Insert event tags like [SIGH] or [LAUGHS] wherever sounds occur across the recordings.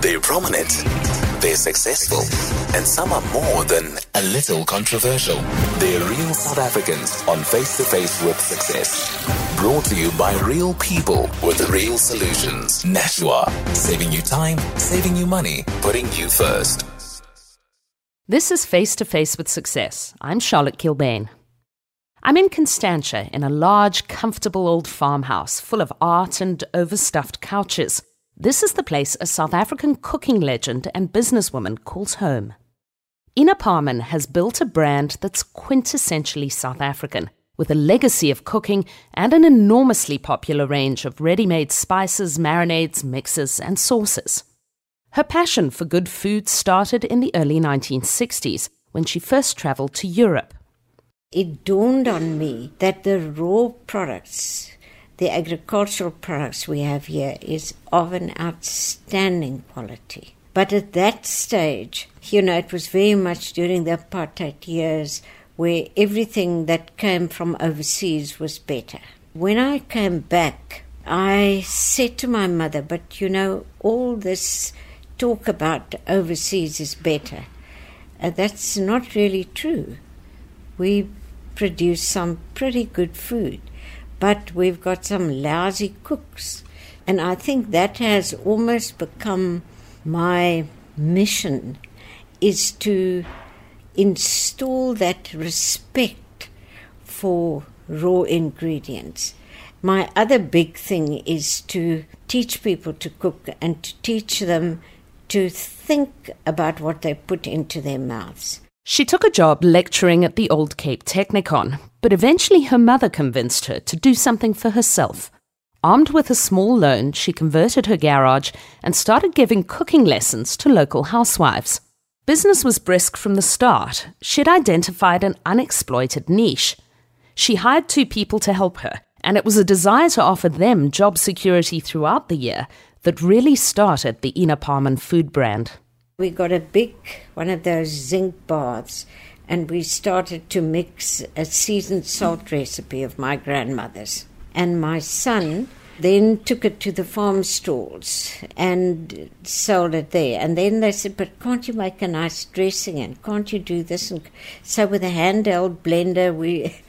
They're prominent, they're successful, and some are more than a little controversial. They're real South Africans on Face to Face with Success. Brought to you by real people with real solutions. Nashua, saving you time, saving you money, putting you first. This is Face to Face with Success. I'm Charlotte Kilbane. I'm in Constantia in a large, comfortable old farmhouse full of art and overstuffed couches. This is the place a South African cooking legend and businesswoman calls home. Ina Paarman has built a brand that's quintessentially South African, with a legacy of cooking and an enormously popular range of ready made spices, marinades, mixes, and sauces. Her passion for good food started in the early 1960s when she first travelled to Europe. It dawned on me that the raw products the agricultural products we have here is of an outstanding quality. But at that stage, you know, it was very much during the apartheid years where everything that came from overseas was better. When I came back, I said to my mother, but you know, all this talk about overseas is better. Uh, that's not really true. We produce some pretty good food but we've got some lousy cooks. And I think that has almost become my mission is to install that respect for raw ingredients. My other big thing is to teach people to cook and to teach them to think about what they put into their mouths. She took a job lecturing at the Old Cape Technikon, but eventually her mother convinced her to do something for herself. Armed with a small loan, she converted her garage and started giving cooking lessons to local housewives. Business was brisk from the start. She'd identified an unexploited niche. She hired two people to help her, and it was a desire to offer them job security throughout the year that really started the Ina Paarman food brand we got a big one of those zinc baths and we started to mix a seasoned salt recipe of my grandmother's. And my son then took it to the farm stalls and sold it there. And then they said, But can't you make a nice dressing and can't you do this? And so with a handheld blender, we. [LAUGHS]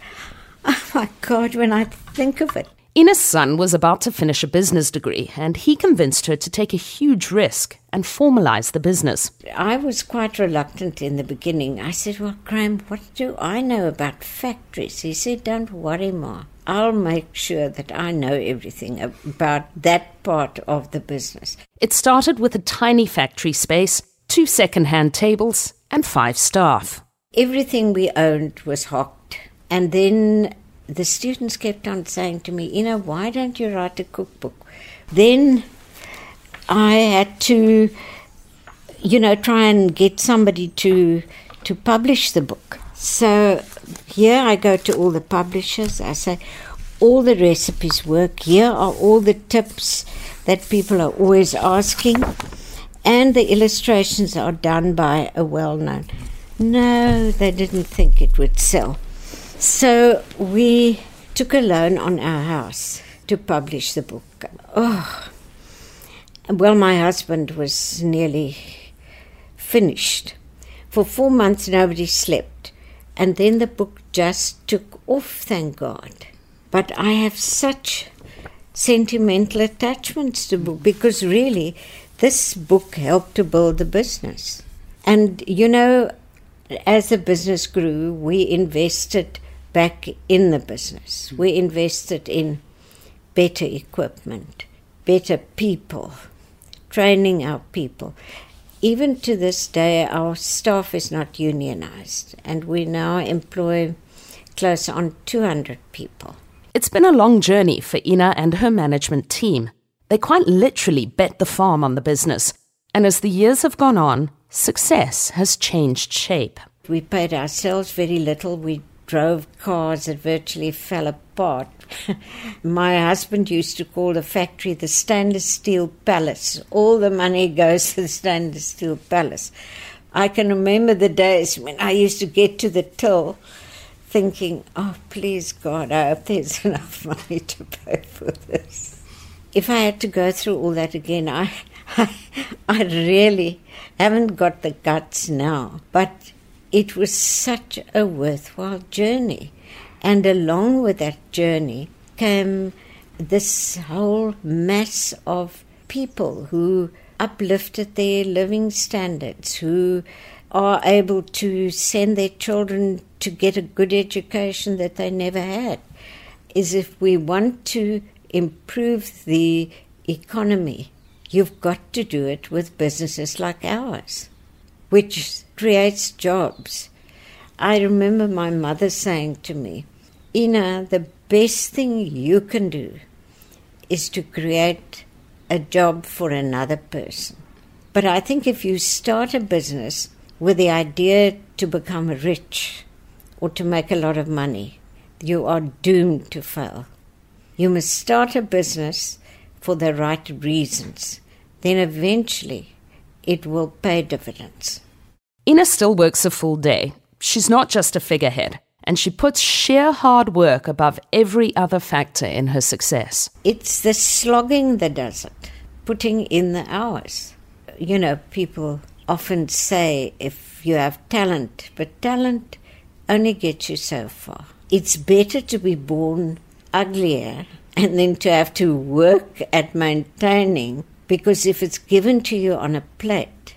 Oh my God, when I think of it. Ina's son was about to finish a business degree, and he convinced her to take a huge risk and formalize the business. I was quite reluctant in the beginning. I said, Well, Graham, what do I know about factories? He said, Don't worry, Ma. I'll make sure that I know everything about that part of the business. It started with a tiny factory space, two second hand tables, and five staff. Everything we owned was hocked. And then the students kept on saying to me, you know, why don't you write a cookbook? Then I had to, you know, try and get somebody to to publish the book. So here I go to all the publishers. I say, all the recipes work. Here are all the tips that people are always asking, and the illustrations are done by a well-known. No, they didn't think it would sell. So we took a loan on our house to publish the book. Oh, well, my husband was nearly finished. For four months, nobody slept. And then the book just took off, thank God. But I have such sentimental attachments to the book because really this book helped to build the business. And you know, as the business grew, we invested back in the business. We invested in better equipment, better people, training our people. Even to this day, our staff is not unionized, and we now employ close on 200 people. It's been a long journey for Ina and her management team. They quite literally bet the farm on the business, and as the years have gone on, success has changed shape. We paid ourselves very little. We drove cars that virtually fell apart. [LAUGHS] My husband used to call the factory the stainless steel palace. All the money [LAUGHS] goes to the stainless steel palace. I can remember the days when I used to get to the till thinking, oh, please God, I hope there's [LAUGHS] enough money to pay for this. If I had to go through all that again, I, I really haven't got the guts now, but it was such a worthwhile journey. And along with that journey came this whole mass of people who uplifted their living standards, who are able to send their children to get a good education that they never had. Is if we want to improve the economy, you've got to do it with businesses like ours, which creates jobs. I remember my mother saying to me, Ina, the best thing you can do is to create a job for another person. But I think if you start a business with the idea to become rich or to make a lot of money, you are doomed to fail. You must start a business for the right reasons. Then eventually it will pay dividends. Ina still works a full day. She's not just a figurehead, and she puts sheer hard work above every other factor in her success. It's the slogging that does it, putting in the hours. You know, people often say if you have talent, but talent only gets you so far. It's better to be born uglier and then to have to work at maintaining because if it's given to you on a plate,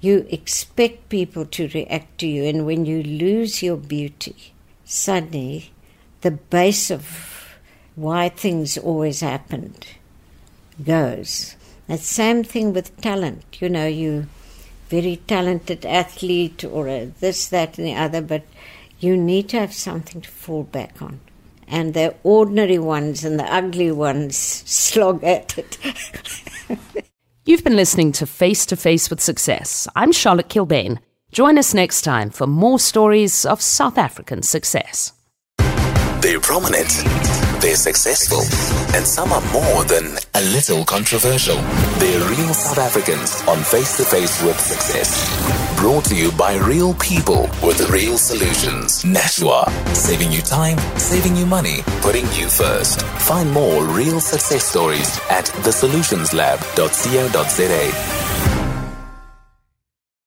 you expect people to react to you, and when you lose your beauty, suddenly the base of why things always happened goes. That same thing with talent. You know, you very talented athlete or this, that, and the other, but you need to have something to fall back on. And the ordinary ones and the ugly ones slog at it. You've been listening to Face to Face with Success. I'm Charlotte Kilbane. Join us next time for more stories of South African success. They're prominent, they're successful, and some are more than a little controversial. They're real South Africans on Face to Face with Success. Brought to you by real people with real solutions. Nashua, saving you time, saving you money, putting you first. Find more real success stories at thesolutionslab.co.za.